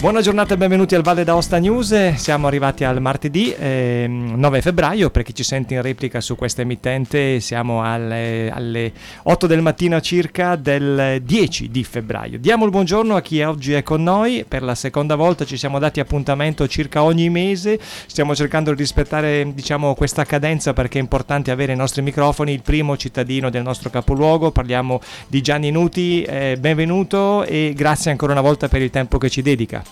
Buona giornata e benvenuti al Valle d'Aosta News. Siamo arrivati al martedì eh, 9 febbraio. Per chi ci sente in replica su questa emittente, siamo alle, alle, 8 del mattino circa del 10 di febbraio. Diamo il buongiorno a chi oggi è con noi. Per la seconda volta ci siamo dati appuntamento circa ogni mese. Stiamo cercando di rispettare diciamo, questa cadenza perché è importante avere i nostri microfoni. Il primo cittadino del nostro capoluogo, parliamo di Gianni Nuti. Eh, benvenuto e grazie ancora una volta per il tempo che ci dedica.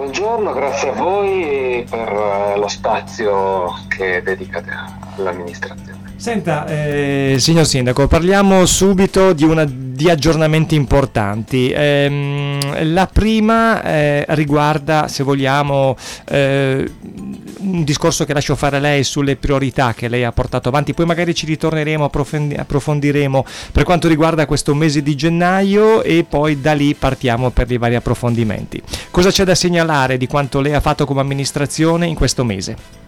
Buongiorno, grazie a voi per eh, lo spazio che dedicate all'amministrazione. Senta, eh, signor Sindaco, parliamo subito di, una, di aggiornamenti importanti. Eh, la prima eh, riguarda, se vogliamo, eh, un discorso che lascio fare a lei sulle priorità che lei ha portato avanti, poi magari ci ritorneremo, approfondi- approfondiremo per quanto riguarda questo mese di gennaio e poi da lì partiamo per i vari approfondimenti. Cosa c'è da segnalare di quanto lei ha fatto come amministrazione in questo mese?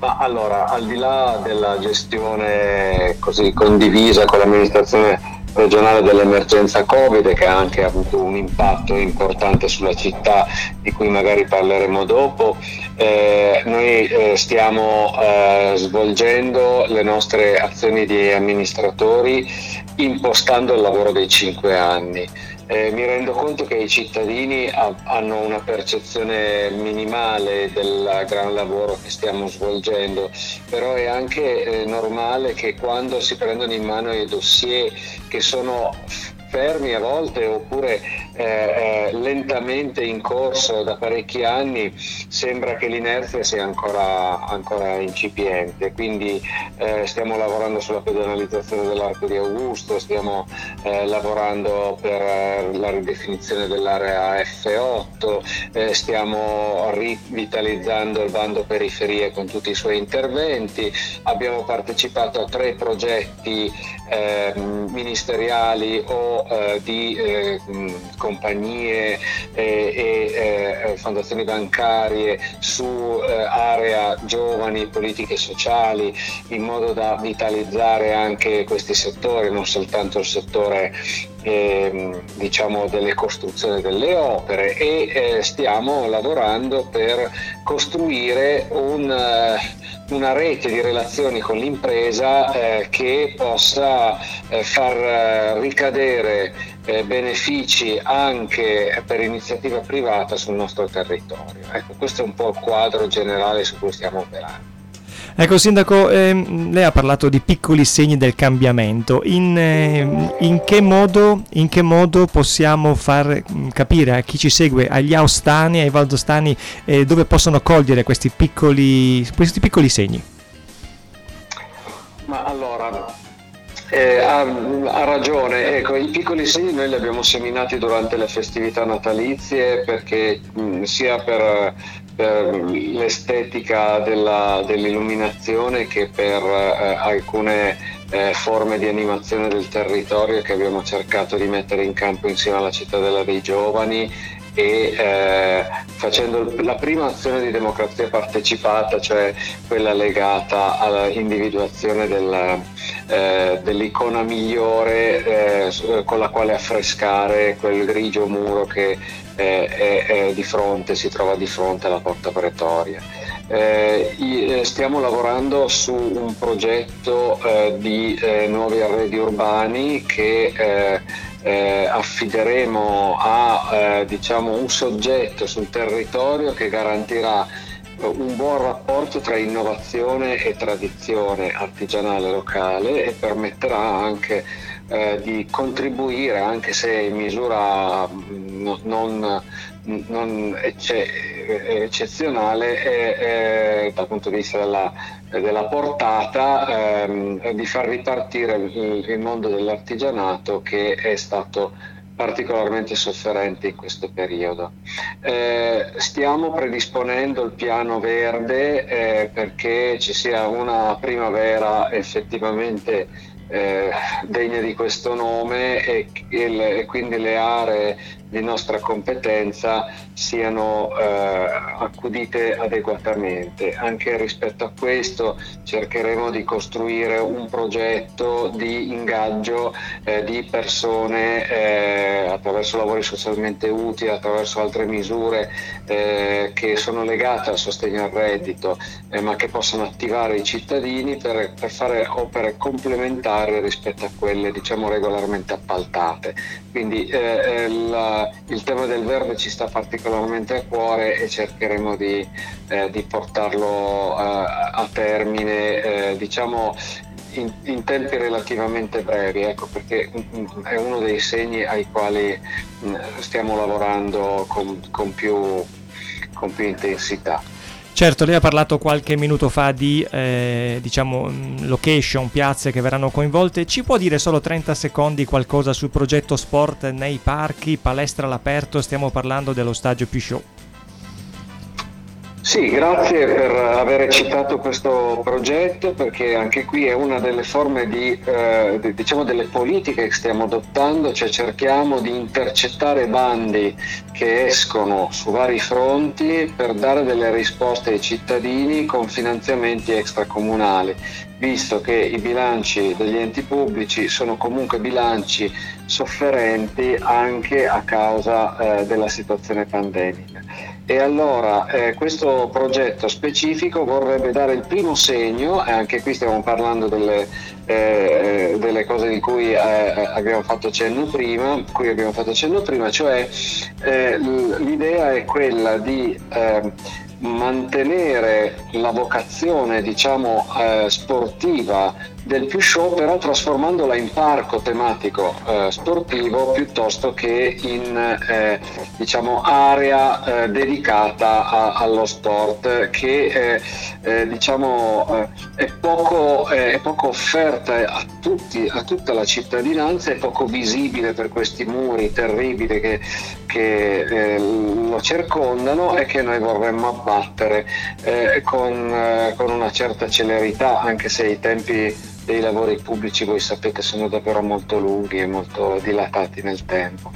Ma allora, al di là della gestione così condivisa con l'amministrazione regionale dell'emergenza Covid che ha anche avuto un impatto importante sulla città di cui magari parleremo dopo, eh, noi eh, stiamo eh, svolgendo le nostre azioni di amministratori impostando il lavoro dei cinque anni eh, mi rendo conto che i cittadini ha, hanno una percezione minimale del gran lavoro che stiamo svolgendo, però è anche eh, normale che quando si prendono in mano i dossier che sono fermi a volte oppure eh, lentamente in corso da parecchi anni, sembra che l'inerzia sia ancora, ancora incipiente. Quindi eh, stiamo lavorando sulla pedonalizzazione dell'Arco di Augusto, stiamo eh, lavorando per eh, la ridefinizione dell'area F8, eh, stiamo rivitalizzando il bando periferie con tutti i suoi interventi, abbiamo partecipato a tre progetti ministeriali o eh, di eh, compagnie eh, e eh, fondazioni bancarie su eh, area giovani, politiche sociali, in modo da vitalizzare anche questi settori, non soltanto il settore eh, diciamo delle costruzioni delle opere. E eh, stiamo lavorando per costruire un, uh, una rete di relazioni con l'impresa eh, che possa eh, far eh, ricadere eh, benefici anche per iniziativa privata sul nostro territorio. Ecco, questo è un po' il quadro generale su cui stiamo operando. Ecco, Sindaco, ehm, lei ha parlato di piccoli segni del cambiamento. In, eh, in, che, modo, in che, modo, possiamo far mm, capire a chi ci segue, agli austani, ai valdostani, eh, dove possono cogliere questi piccoli, questi piccoli segni? Ma allora, eh, ha, ha, ragione, ecco, i piccoli segni noi li abbiamo seminati durante le festività natalizie perché mh, mm, sia per per l'estetica della, dell'illuminazione che per eh, alcune eh, forme di animazione del territorio che abbiamo cercato di mettere in campo insieme alla cittadella dei giovani e eh, facendo la prima azione di democrazia partecipata, cioè quella legata all'individuazione del, eh, dell'icona migliore eh, con la quale affrescare quel grigio muro che è, è di fronte, si trova di fronte alla porta pretoria. Eh, eh, stiamo lavorando su un progetto eh, di eh, nuovi arredi urbani che eh, eh, affideremo a diciamo, un soggetto sul territorio che garantirà un buon rapporto tra innovazione e tradizione artigianale locale e permetterà anche eh, di contribuire, anche se in misura mm, non, non ecce- eccezionale eh, eh, dal punto di vista della, della portata, ehm, di far ripartire il, il mondo dell'artigianato che è stato particolarmente sofferente in questo periodo. Eh, stiamo predisponendo il piano verde eh, perché ci sia una primavera effettivamente eh, degne di questo nome e, e, le, e, quindi le aree di nostra competenza siano eh, accudite adeguatamente. Anche rispetto a questo cercheremo di costruire un progetto di ingaggio eh, di persone eh, attraverso lavori socialmente utili, attraverso altre misure eh, che sono legate al sostegno al reddito, eh, ma che possono attivare i cittadini per, per fare opere complementari rispetto a quelle diciamo regolarmente appaltate. Quindi eh, la, il tema del verde ci sta particolarmente a cuore e cercheremo di, eh, di portarlo a, eh, a termine, eh, diciamo in, in, tempi relativamente brevi, ecco, perché è uno dei segni ai quali mm, stiamo lavorando con, con, più, con più intensità. Certo, lei ha parlato qualche minuto fa di eh, diciamo, mm, location, piazze che verranno coinvolte. Ci può dire solo 30 secondi qualcosa sul progetto sport nei parchi, palestra all'aperto? Stiamo parlando dello stadio Pisciot. Sì, grazie per aver citato questo progetto perché anche qui è una delle forme di, eh, diciamo delle politiche che stiamo adottando, cioè cerchiamo di intercettare bandi che escono su vari fronti per dare delle risposte ai cittadini con finanziamenti extracomunali, visto che i bilanci degli enti pubblici sono comunque bilanci sofferenti anche a causa eh, della situazione pandemica. E allora eh, questo progetto specifico vorrebbe dare il primo segno, e anche qui stiamo parlando delle, eh, delle cose di cui eh, abbiamo fatto cenno prima, abbiamo fatto cenno prima, cioè eh, l'idea è quella di ehm, mantenere la vocazione diciamo, eh, sportiva del più show però trasformandola in parco tematico eh, sportivo piuttosto che in eh, diciamo, area eh, dedicata a, allo sport che eh, eh, diciamo, eh, è, poco, è, poco, offerta a, tutti, a, tutta la cittadinanza, è poco visibile per questi muri terribili che, che lo circondano e che noi vorremmo abbattere con, con una certa celerità anche se i tempi dei lavori pubblici voi sapete sono davvero molto lunghi e molto dilatati nel tempo.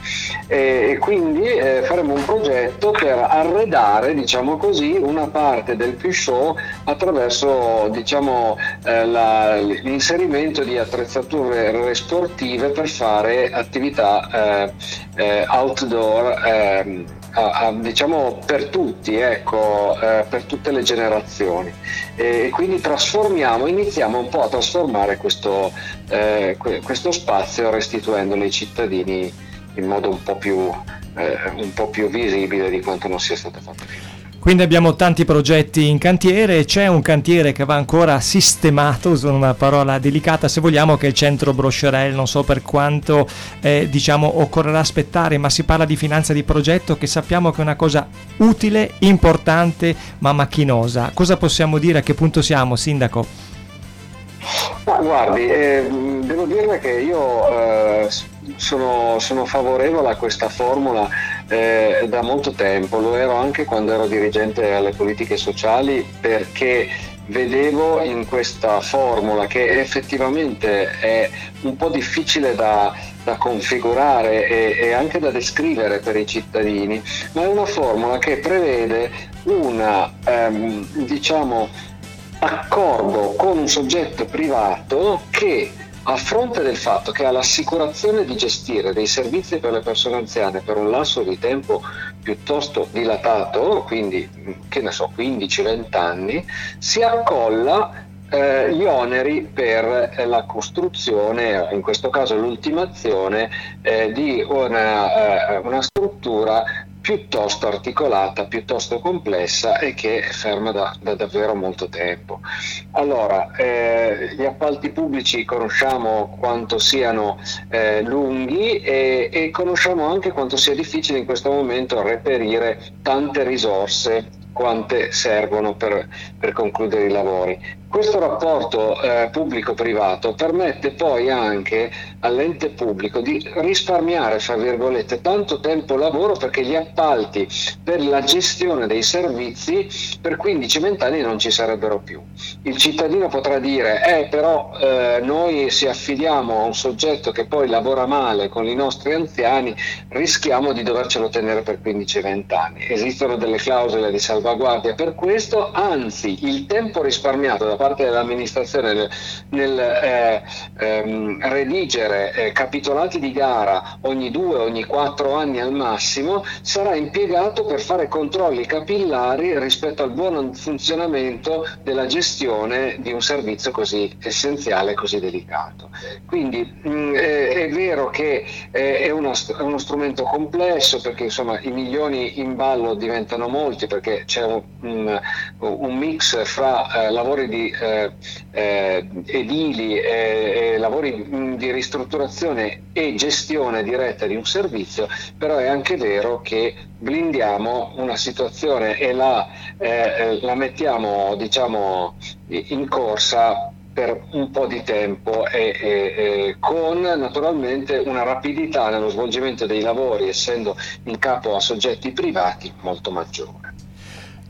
E, e quindi eh, faremo un progetto per arredare diciamo così una parte del più show attraverso diciamo eh, la, l'inserimento di attrezzature sportive per fare attività eh, eh outdoor ehm, a, a, diciamo per tutti, ecco, eh, per tutte le generazioni. E quindi trasformiamo, iniziamo un po' a trasformare questo, eh, questo spazio restituendolo ai cittadini in modo un po' più, eh, un po più visibile di quanto non sia stato fatto finora. Quindi abbiamo tanti progetti in cantiere, c'è un cantiere che va ancora sistemato, uso una parola delicata se vogliamo, che è il centro Brocherel, non so per quanto eh, diciamo occorrerà aspettare, ma si parla di finanza di progetto che sappiamo che è una cosa utile, importante ma macchinosa. Cosa possiamo dire? A che punto siamo, Sindaco? Ma guardi, eh, devo dirle che io eh, sono, sono, favorevole a questa formula eh, da molto tempo, lo ero anche quando ero dirigente alle politiche sociali perché vedevo in questa formula che effettivamente è un po' difficile da, da configurare e, e, anche da descrivere per i cittadini, ma è una formula che prevede una ehm, diciamo accordo con un soggetto privato che a fronte del fatto che ha l'assicurazione di gestire dei servizi per le persone anziane per un lasso di tempo piuttosto dilatato, quindi che ne so, 15-20 anni, si accolla eh, gli oneri per eh, la costruzione, in questo caso l'ultimazione, eh, di una, eh, una struttura piuttosto articolata, piuttosto complessa e che è ferma da, da davvero molto tempo. Allora, eh, gli appalti pubblici conosciamo quanto siano eh, lunghi e, e conosciamo anche quanto sia difficile in questo momento reperire tante risorse quante servono per, per concludere i lavori. Questo rapporto eh, pubblico-privato permette poi anche all'ente pubblico di risparmiare, fra virgolette, tanto tempo lavoro perché gli appalti per la gestione dei servizi per 15-20 anni non ci sarebbero più. Il cittadino potrà dire, eh però eh, noi se affidiamo a un soggetto che poi lavora male con i nostri anziani, rischiamo di dovercelo tenere per 15-20 anni. Esistono delle clausole di salvaguardia per questo, anzi il tempo risparmiato da parte dell'amministrazione nel, eh, ehm, redigere eh, capitolati di gara ogni due, ogni quattro anni al massimo, sarà impiegato per fare controlli capillari rispetto al buon funzionamento della gestione di un servizio così essenziale, così delicato. Quindi mh, mm, eh, è vero che eh, è, uno, è, uno, strumento complesso perché insomma i milioni in ballo diventano molti perché c'è un, un, un mix fra eh, lavori di edili e lavori mm, di ristrutturazione e gestione diretta di un servizio, però è anche vero che blindiamo una situazione e la, eh, la mettiamo diciamo, in corsa per un po' di tempo e, e, e, con naturalmente una rapidità nello svolgimento dei lavori, essendo in capo a soggetti privati, molto maggiore.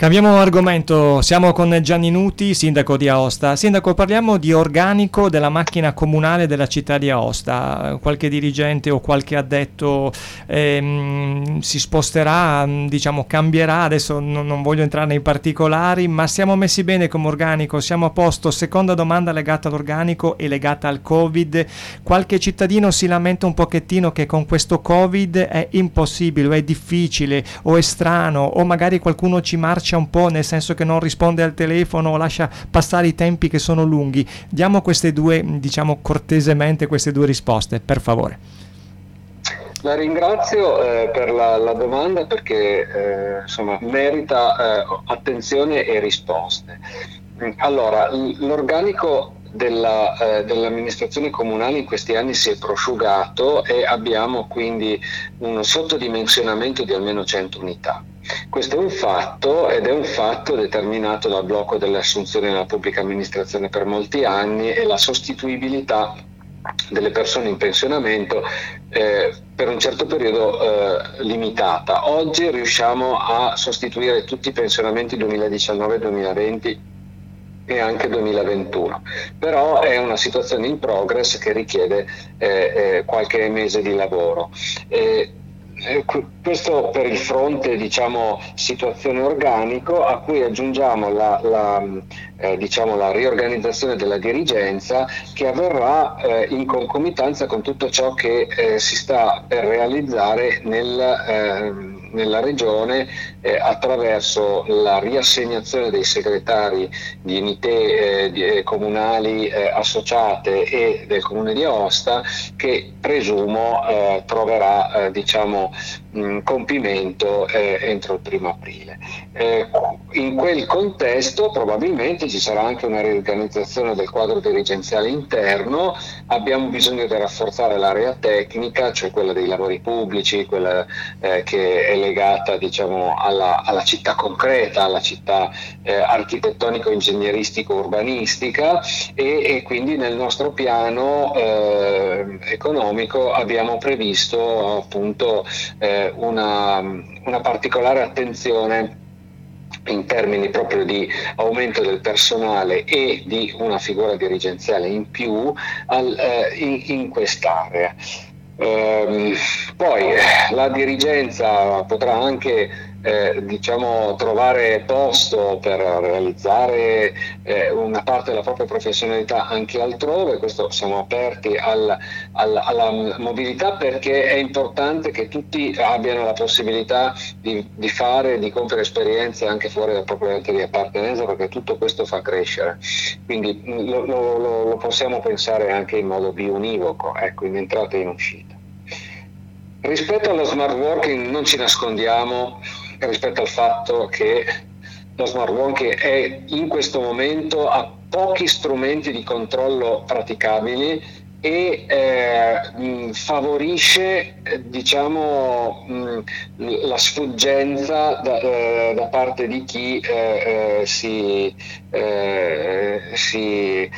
Cambiamo argomento, siamo con Gianni Nuti, sindaco di Aosta. Sindaco, parliamo di organico della macchina comunale della città di Aosta. Qualche dirigente o qualche addetto ehm, si sposterà, diciamo cambierà, adesso non, non, voglio entrare nei particolari, ma siamo messi bene come organico, siamo a posto. Seconda domanda legata all'organico e legata al Covid. Qualche cittadino si lamenta un pochettino che con questo Covid è impossibile, o è difficile, o è strano, o magari qualcuno ci marcia marcia un po', nel senso che non risponde al telefono lascia passare i tempi che sono lunghi. Diamo queste due, diciamo cortesemente, queste due risposte, per favore. La ringrazio eh, per la, la, domanda perché eh, insomma, merita eh, attenzione e risposte. Allora, l'organico della, eh, dell'amministrazione comunale in questi anni si è prosciugato e abbiamo quindi un sottodimensionamento di almeno 100 unità. Questo è un fatto ed è un fatto determinato dal blocco delle assunzioni nella pubblica amministrazione per molti anni e la sostituibilità delle persone in pensionamento eh, per un certo periodo eh, limitata. Oggi riusciamo a sostituire tutti i pensionamenti 2019-2020 e anche 2021. Però è una situazione in progress che richiede eh, eh, qualche mese di lavoro. Eh, questo per il fronte diciamo, situazione organico a cui aggiungiamo la, la, eh, diciamo, la, riorganizzazione della dirigenza che avverrà eh, in concomitanza con tutto ciò che eh, si sta per realizzare nel ehm, nella regione eh, attraverso la riassegnazione dei segretari di unità eh, eh, comunali eh, associate e del comune di Aosta che presumo eh, troverà eh, diciamo, mh, compimento entro il primo aprile. in quel contesto probabilmente ci sarà anche una riorganizzazione del quadro dirigenziale interno, abbiamo bisogno di rafforzare l'area tecnica, cioè quella dei lavori pubblici, quella che è legata diciamo, alla, alla, città concreta, alla città eh, architettonico-ingegneristico-urbanistica e, e, quindi nel nostro piano eh, economico abbiamo previsto appunto eh, una, una particolare attenzione in termini proprio di aumento del personale e di una figura dirigenziale in più al, eh, in, in quest'area. Ehm, poi eh, la dirigenza potrà anche eh, diciamo, trovare posto per realizzare eh, una parte della propria professionalità anche altrove, questo siamo aperti al, al, alla mobilità perché è importante che tutti abbiano la possibilità di, di fare, di compiere esperienze anche fuori dal proprio ente di appartenenza perché tutto questo fa crescere, quindi lo, lo, lo possiamo pensare anche in modo biunivoco, ecco, in entrata e in uscita. Rispetto allo smart working non ci nascondiamo rispetto al fatto che lo smart working è in questo momento a pochi strumenti di controllo praticabili e eh, favorisce diciamo, mh, la sfuggenza da, eh, da, parte di chi eh, eh si, eh, si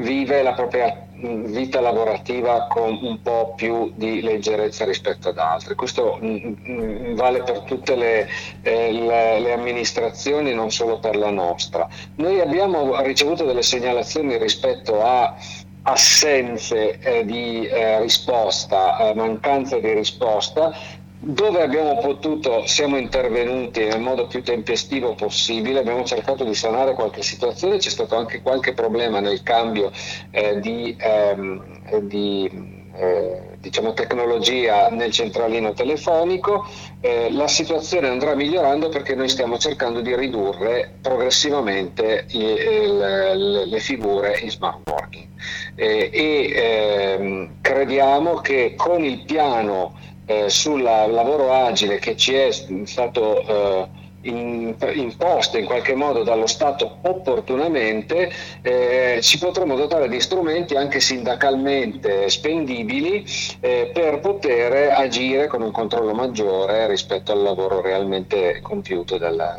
vive la propria vita lavorativa con un po' più di leggerezza rispetto ad altri. Questo mh, vale per tutte le, eh, le, le, amministrazioni, non solo per la nostra. Noi abbiamo ricevuto delle segnalazioni rispetto a assenze eh, di eh, risposta, eh, mancanza di risposta, dove abbiamo potuto siamo intervenuti nel modo più tempestivo possibile, abbiamo cercato di sanare qualche situazione, c'è stato anche qualche problema nel cambio eh, di, ehm, di eh, diciamo, tecnologia nel centralino telefonico, eh, la situazione andrà migliorando perché noi stiamo cercando di ridurre progressivamente i, il, le figure in smart working. Eh, e ehm, crediamo che con il piano eh, sul lavoro agile che ci è stato eh, in, imposto in qualche modo dallo Stato opportunamente, eh, ci potremo dotare di strumenti anche sindacalmente spendibili eh, per poter agire con un controllo maggiore rispetto al lavoro realmente compiuto dalla,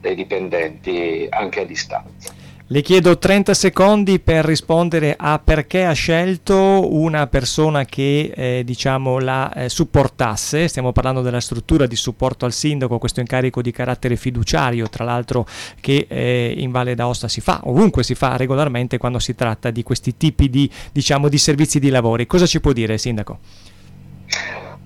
dai dipendenti anche a distanza. Le chiedo 30 secondi per rispondere a perché ha scelto una persona che eh, diciamo la eh, supportasse. Stiamo parlando della struttura di supporto al sindaco, questo incarico di carattere fiduciario, tra l'altro che eh, in Valle d'Aosta si fa, ovunque si fa regolarmente quando si tratta di questi tipi di, diciamo, di servizi di lavori. Cosa ci può dire, sindaco?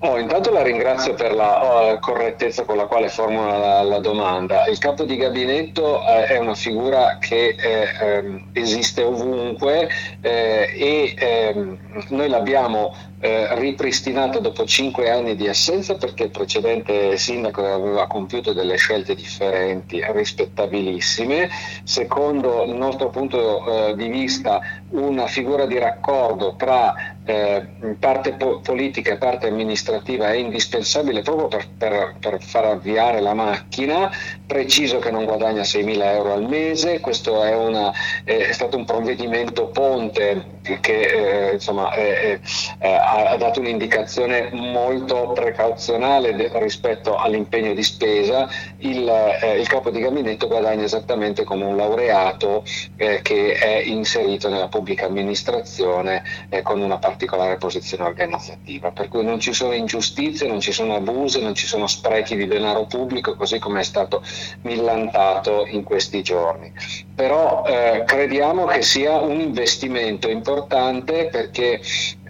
Oh, intanto la ringrazio per la oh, correttezza con la quale formula la, la, domanda. Il capo di gabinetto eh, è una figura che eh, ehm, esiste ovunque eh, e ehm, noi l'abbiamo eh, ripristinata dopo cinque anni di assenza perché il precedente sindaco aveva compiuto delle scelte differenti, rispettabilissime. Secondo il nostro punto eh, di vista una figura di raccordo tra eh, parte po- politica e parte amministrativa è indispensabile proprio per, per, per, far avviare la macchina, preciso che non guadagna 6.000 euro al mese, questo è, una, è stato un provvedimento ponte che eh, insomma, eh, ha dato un'indicazione molto precauzionale rispetto all'impegno di spesa, il, eh, il, capo di gabinetto guadagna esattamente come un laureato eh, che è inserito nella pubblica amministrazione con una particolare posizione organizzativa, per cui non ci sono ingiustizie, non ci sono abusi, non ci sono sprechi di denaro pubblico, così come è stato millantato in questi giorni. Però eh, crediamo che sia un investimento importante perché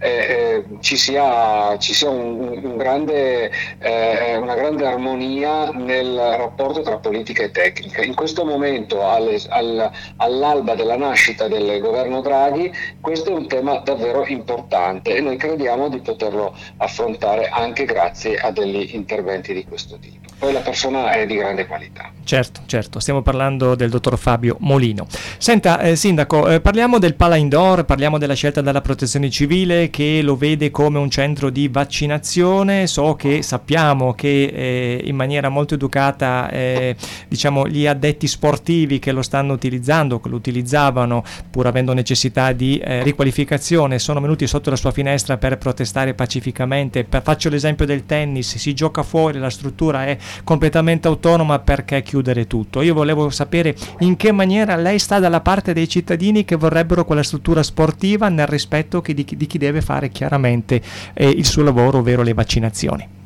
eh, eh, ci sia, ci sia un, un grande, eh, una grande armonia nel rapporto tra politica e tecnica. In questo momento, alle, al, all'alba della nascita del governo Draghi, questo è un tema davvero importante e noi crediamo di poterlo affrontare anche grazie a degli interventi di questo tipo poi la persona è di grande qualità. Certo, certo, stiamo parlando del dottor Fabio Molino. Senta, eh, Sindaco, eh, parliamo del Pala Indoor, parliamo della scelta della protezione civile che lo vede come un centro di vaccinazione. So che sappiamo che eh, in maniera molto educata eh, diciamo, gli addetti sportivi che lo stanno utilizzando, che lo utilizzavano pur avendo necessità di eh, riqualificazione, sono venuti sotto la sua finestra per protestare pacificamente. Per, faccio l'esempio del tennis, si gioca fuori, la struttura è completamente autonoma perché chiudere tutto. Io volevo sapere in che maniera lei sta dalla parte dei cittadini che vorrebbero quella struttura sportiva nel rispetto di, di chi deve fare chiaramente eh, il suo lavoro, ovvero le vaccinazioni.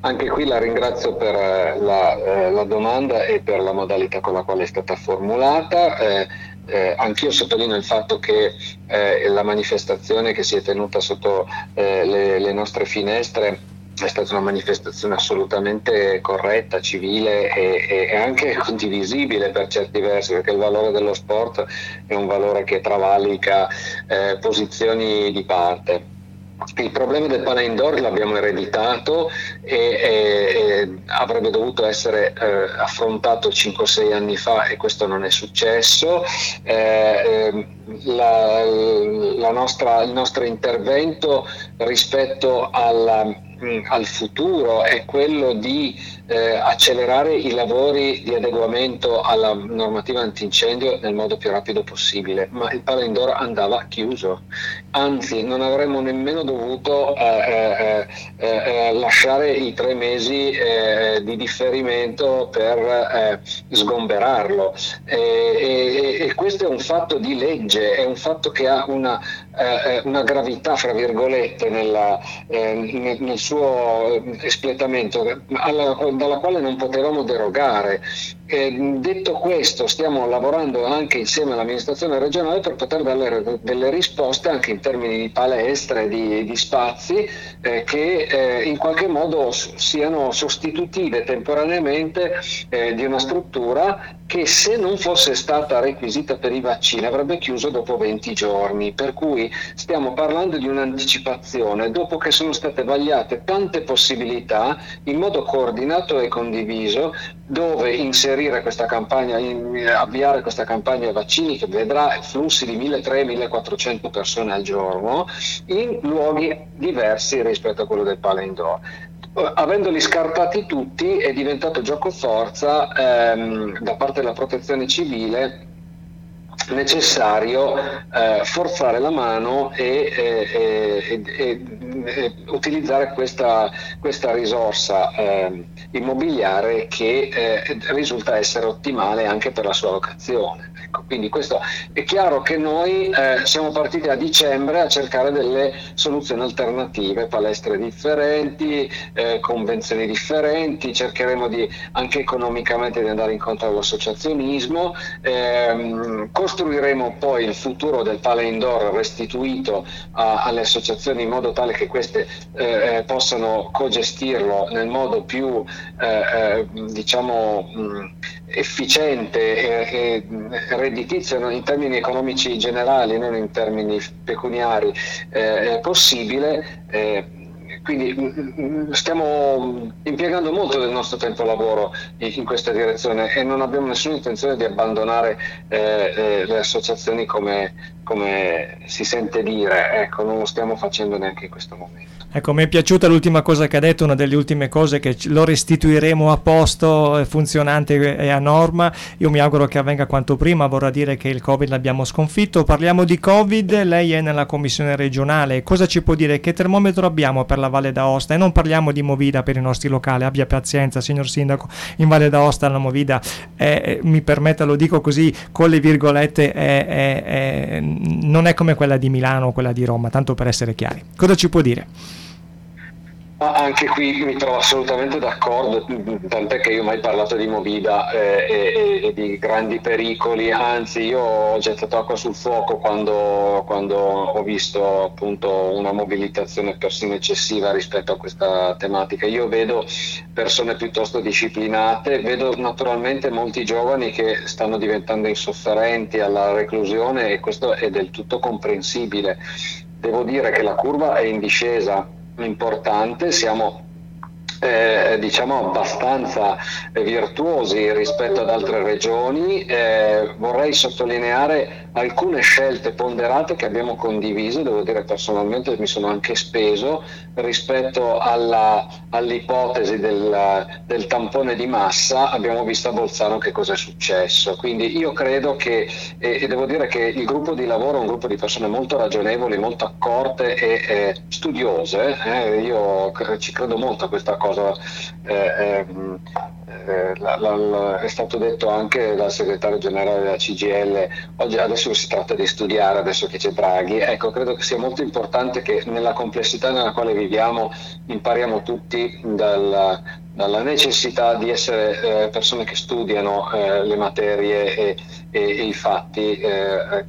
Anche qui la ringrazio per eh, la, eh, la, domanda e per la modalità con la quale è stata formulata. Eh, eh, anch'io sottolineo il fatto che eh, la manifestazione che si è tenuta sotto eh, le, le, nostre finestre è stata una manifestazione assolutamente corretta, civile e, e, anche condivisibile per certi versi, perché il valore dello sport è un valore che travalica eh, posizioni di parte. Il problema del pane indoor l'abbiamo ereditato e, e avrebbe dovuto essere eh, affrontato 5-6 anni fa e questo non è successo. Eh, ehm, la, la nostra, il nostro intervento rispetto alla al futuro è quello di eh, accelerare i lavori di adeguamento alla normativa antincendio nel modo più rapido possibile, ma il Palindor andava chiuso, anzi non avremmo nemmeno dovuto eh, eh, eh, eh lasciare i tre mesi eh, di differimento per sgomberarlo. E, e, questo è un fatto di legge, è un fatto che ha una, una gravità, fra virgolette, nella, nel, nel, suo espletamento, alla, dalla quale non potevamo derogare. Eh, detto questo, stiamo lavorando anche insieme all'amministrazione regionale per poter dare delle risposte anche in termini di palestre, di, di spazi, eh, che eh, in qualche modo siano sostitutive temporaneamente eh, di una struttura che se non fosse stata requisita per i vaccini avrebbe chiuso dopo 20 giorni. Per cui stiamo parlando di un'anticipazione dopo che sono state vagliate tante possibilità in modo coordinato e condiviso dove inserire questa campagna, in, avviare questa campagna vaccini che vedrà flussi di 1.300-1.400 persone al giorno in luoghi diversi rispetto a quello del Palendor avendoli scartati tutti è diventato gioco forza ehm, da parte della protezione civile necessario eh, forzare la mano e, e, e, utilizzare questa, questa risorsa eh, immobiliare che eh, risulta essere ottimale anche per la sua locazione. Ecco, quindi questo è chiaro che noi eh, siamo partiti a dicembre a cercare delle soluzioni alternative, palestre differenti, eh, convenzioni differenti, cercheremo di, anche economicamente di andare incontro all'associazionismo, ehm, costruiremo poi il futuro del Pale Indoor restituito a, alle associazioni in modo tale che queste eh, eh possano cogestirlo nel modo più eh, eh, diciamo mh, efficiente e, e redditizio in termini economici generali, non in termini pecuniari, eh, possibile. Quindi mm, stiamo impiegando molto del nostro tempo lavoro in questa direzione e non abbiamo nessuna intenzione di abbandonare eh, eh, le associazioni come, come, si sente dire, ecco, non lo stiamo facendo neanche in questo momento. Ecco, mi è piaciuta l'ultima cosa che ha detto, una delle ultime cose che lo restituiremo a posto, funzionante e a norma. Io mi auguro che avvenga quanto prima, vorrà dire che il Covid l'abbiamo sconfitto. Parliamo di Covid, lei è nella commissione regionale, cosa ci può dire? Che termometro abbiamo per la Valle d'Aosta? E non parliamo di Movida per i nostri locali, abbia pazienza signor Sindaco, in Valle d'Aosta la Movida, è, mi permetta, lo dico così con le virgolette, è, è, non è come quella di Milano o quella di Roma, tanto per essere chiari. Cosa ci può dire? Anche qui mi trovo assolutamente d'accordo, tant'è che io ho mai parlato di Movida eh, e, e, di grandi pericoli, anzi io ho gettato acqua sul fuoco quando, quando, ho visto appunto una mobilitazione persino eccessiva rispetto a questa tematica. Io vedo persone piuttosto disciplinate, vedo naturalmente molti giovani che stanno diventando insofferenti alla reclusione e questo è del tutto comprensibile. Devo dire che la curva è in discesa importante, siamo eh, diciamo abbastanza virtuosi rispetto ad altre regioni. Eh, vorrei sottolineare alcune scelte ponderate che abbiamo condiviso, devo dire personalmente mi sono anche speso rispetto alla, all'ipotesi del, del, tampone di massa, abbiamo visto a Bolzano che cosa è successo. Quindi io credo che, e, e, devo dire che il gruppo di lavoro è un gruppo di persone molto ragionevoli, molto accorte e eh, studiose, eh, io ci credo molto a questa cosa. Eh, ehm, eh, la, la, è stato detto anche dal segretario generale della CGL, oggi adesso si tratta di studiare, adesso che c'è Draghi, ecco, credo che sia molto importante che nella complessità nella quale viviamo impariamo tutti dal, dalla necessità di essere eh, persone che studiano eh, le materie e, e, e i fatti eh,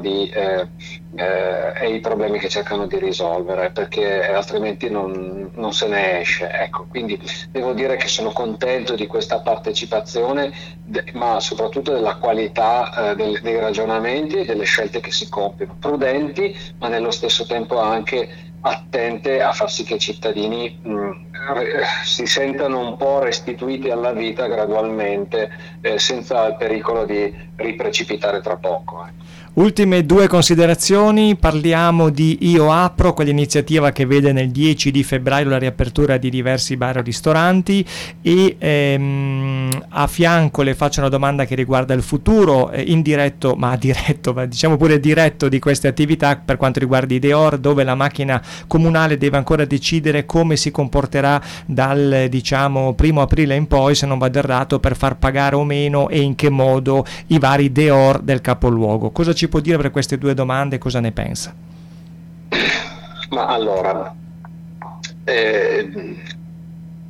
di, eh, eh, e i problemi che cercano di risolvere, perché altrimenti non, non, se ne esce. Ecco, quindi devo dire che sono contento di questa partecipazione, ma soprattutto della qualità eh, del, dei ragionamenti e delle scelte che si compiono, prudenti, ma nello stesso tempo anche attente a far sì che i cittadini mh, si sentano un po' restituiti alla vita gradualmente eh, senza il pericolo di riprecipitare tra poco. Eh. Ultime due considerazioni, parliamo di Io Apro, quell'iniziativa che vede nel 10 di febbraio la riapertura di diversi bar o ristoranti e ehm, a fianco le faccio una domanda che riguarda il futuro, eh, indiretto ma diretto, diciamo pure diretto di queste attività per quanto riguarda i Deor, dove la macchina comunale deve ancora decidere come si comporterà dal diciamo primo aprile in poi, se non vado errato, per far pagare o meno e in che modo i vari Deor del capoluogo. Cosa ci può dire per queste due domande? Cosa ne pensa? Ma allora, eh,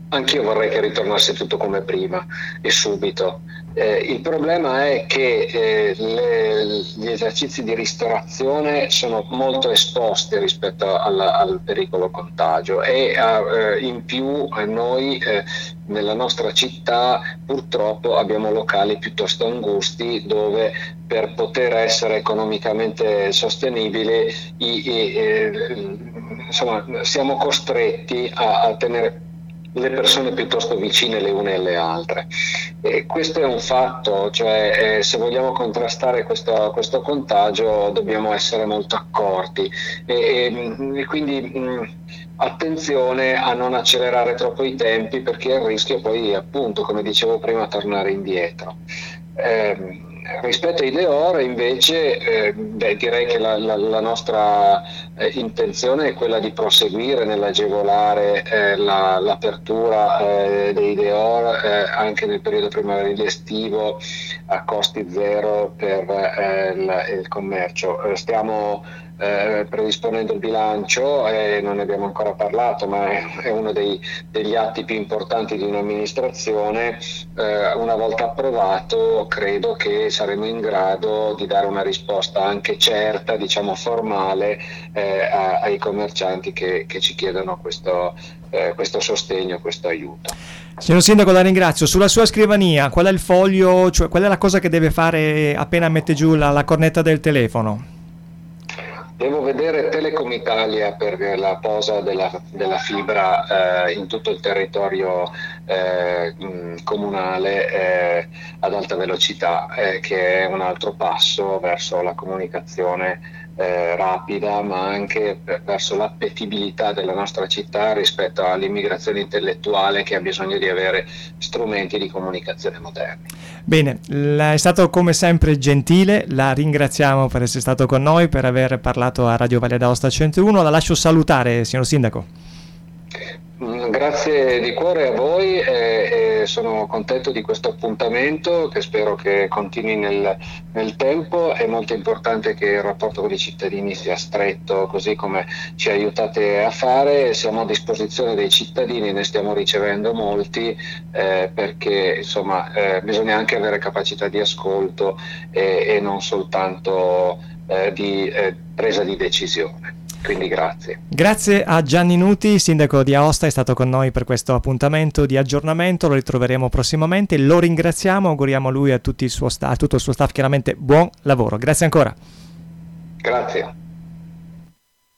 anch'io vorrei che ritornasse tutto come prima e subito. Eh, il problema è che eh, le, gli esercizi di ristorazione sono molto esposti rispetto alla, al pericolo contagio e eh, in più noi eh, nella nostra città purtroppo abbiamo locali piuttosto angusti dove per poter essere economicamente sostenibili i, i, eh, insomma, siamo costretti a, a tenere le persone piuttosto vicine le une alle altre. E questo è un fatto, cioè eh, se vogliamo contrastare questo, questo, contagio dobbiamo essere molto accorti e, e, e quindi mh, attenzione a non accelerare troppo i tempi perché il rischio poi appunto, come dicevo prima, tornare indietro. Eh, rispetto ai Deor invece eh, beh, direi che la, la, la nostra eh, intenzione è quella di proseguire nell'agevolare eh, la, l'apertura eh, dei Deor eh, anche nel periodo primaverile estivo a costi zero per eh, il, il commercio. stiamo eh, predisponendo il bilancio e non ne abbiamo ancora parlato, ma è, è uno dei, degli atti più importanti di un'amministrazione. Eh, una volta approvato, credo che saremo in grado di dare una risposta anche certa, diciamo formale, eh, a, ai commercianti che, che ci chiedono questo, eh, questo sostegno, questo aiuto. Signor Sindaco, la ringrazio. Sulla sua scrivania, qual è il foglio, cioè qual è la cosa che deve fare appena mette giù la, la cornetta del telefono? Devo vedere Telecom Italia per la posa della, della fibra eh, in tutto il territorio eh, comunale eh, ad alta velocità, eh, che è un altro passo verso la comunicazione eh, rapida, ma anche verso l'appetibilità della nostra città rispetto all'immigrazione intellettuale che ha bisogno di avere strumenti di comunicazione moderni. Bene, è stato come sempre gentile, la ringraziamo per essere stato con noi, per aver parlato a Radio Valle d'Aosta 101. La lascio salutare, signor Sindaco. Mm, grazie di cuore a voi e, e, sono contento di questo appuntamento che spero che continui nel, nel, tempo. È molto importante che il rapporto con i cittadini sia stretto, così come ci aiutate a fare. Siamo a disposizione dei cittadini, ne stiamo ricevendo molti eh, perché insomma, eh, bisogna anche avere capacità di ascolto e, e non soltanto eh, di eh, presa di decisione. Quindi grazie. Grazie a Gianni Nuti, sindaco di Aosta, è stato con noi per questo appuntamento di aggiornamento, lo ritroveremo prossimamente, lo ringraziamo, auguriamo a lui e a, a tutto il suo staff chiaramente buon lavoro. Grazie ancora. Grazie.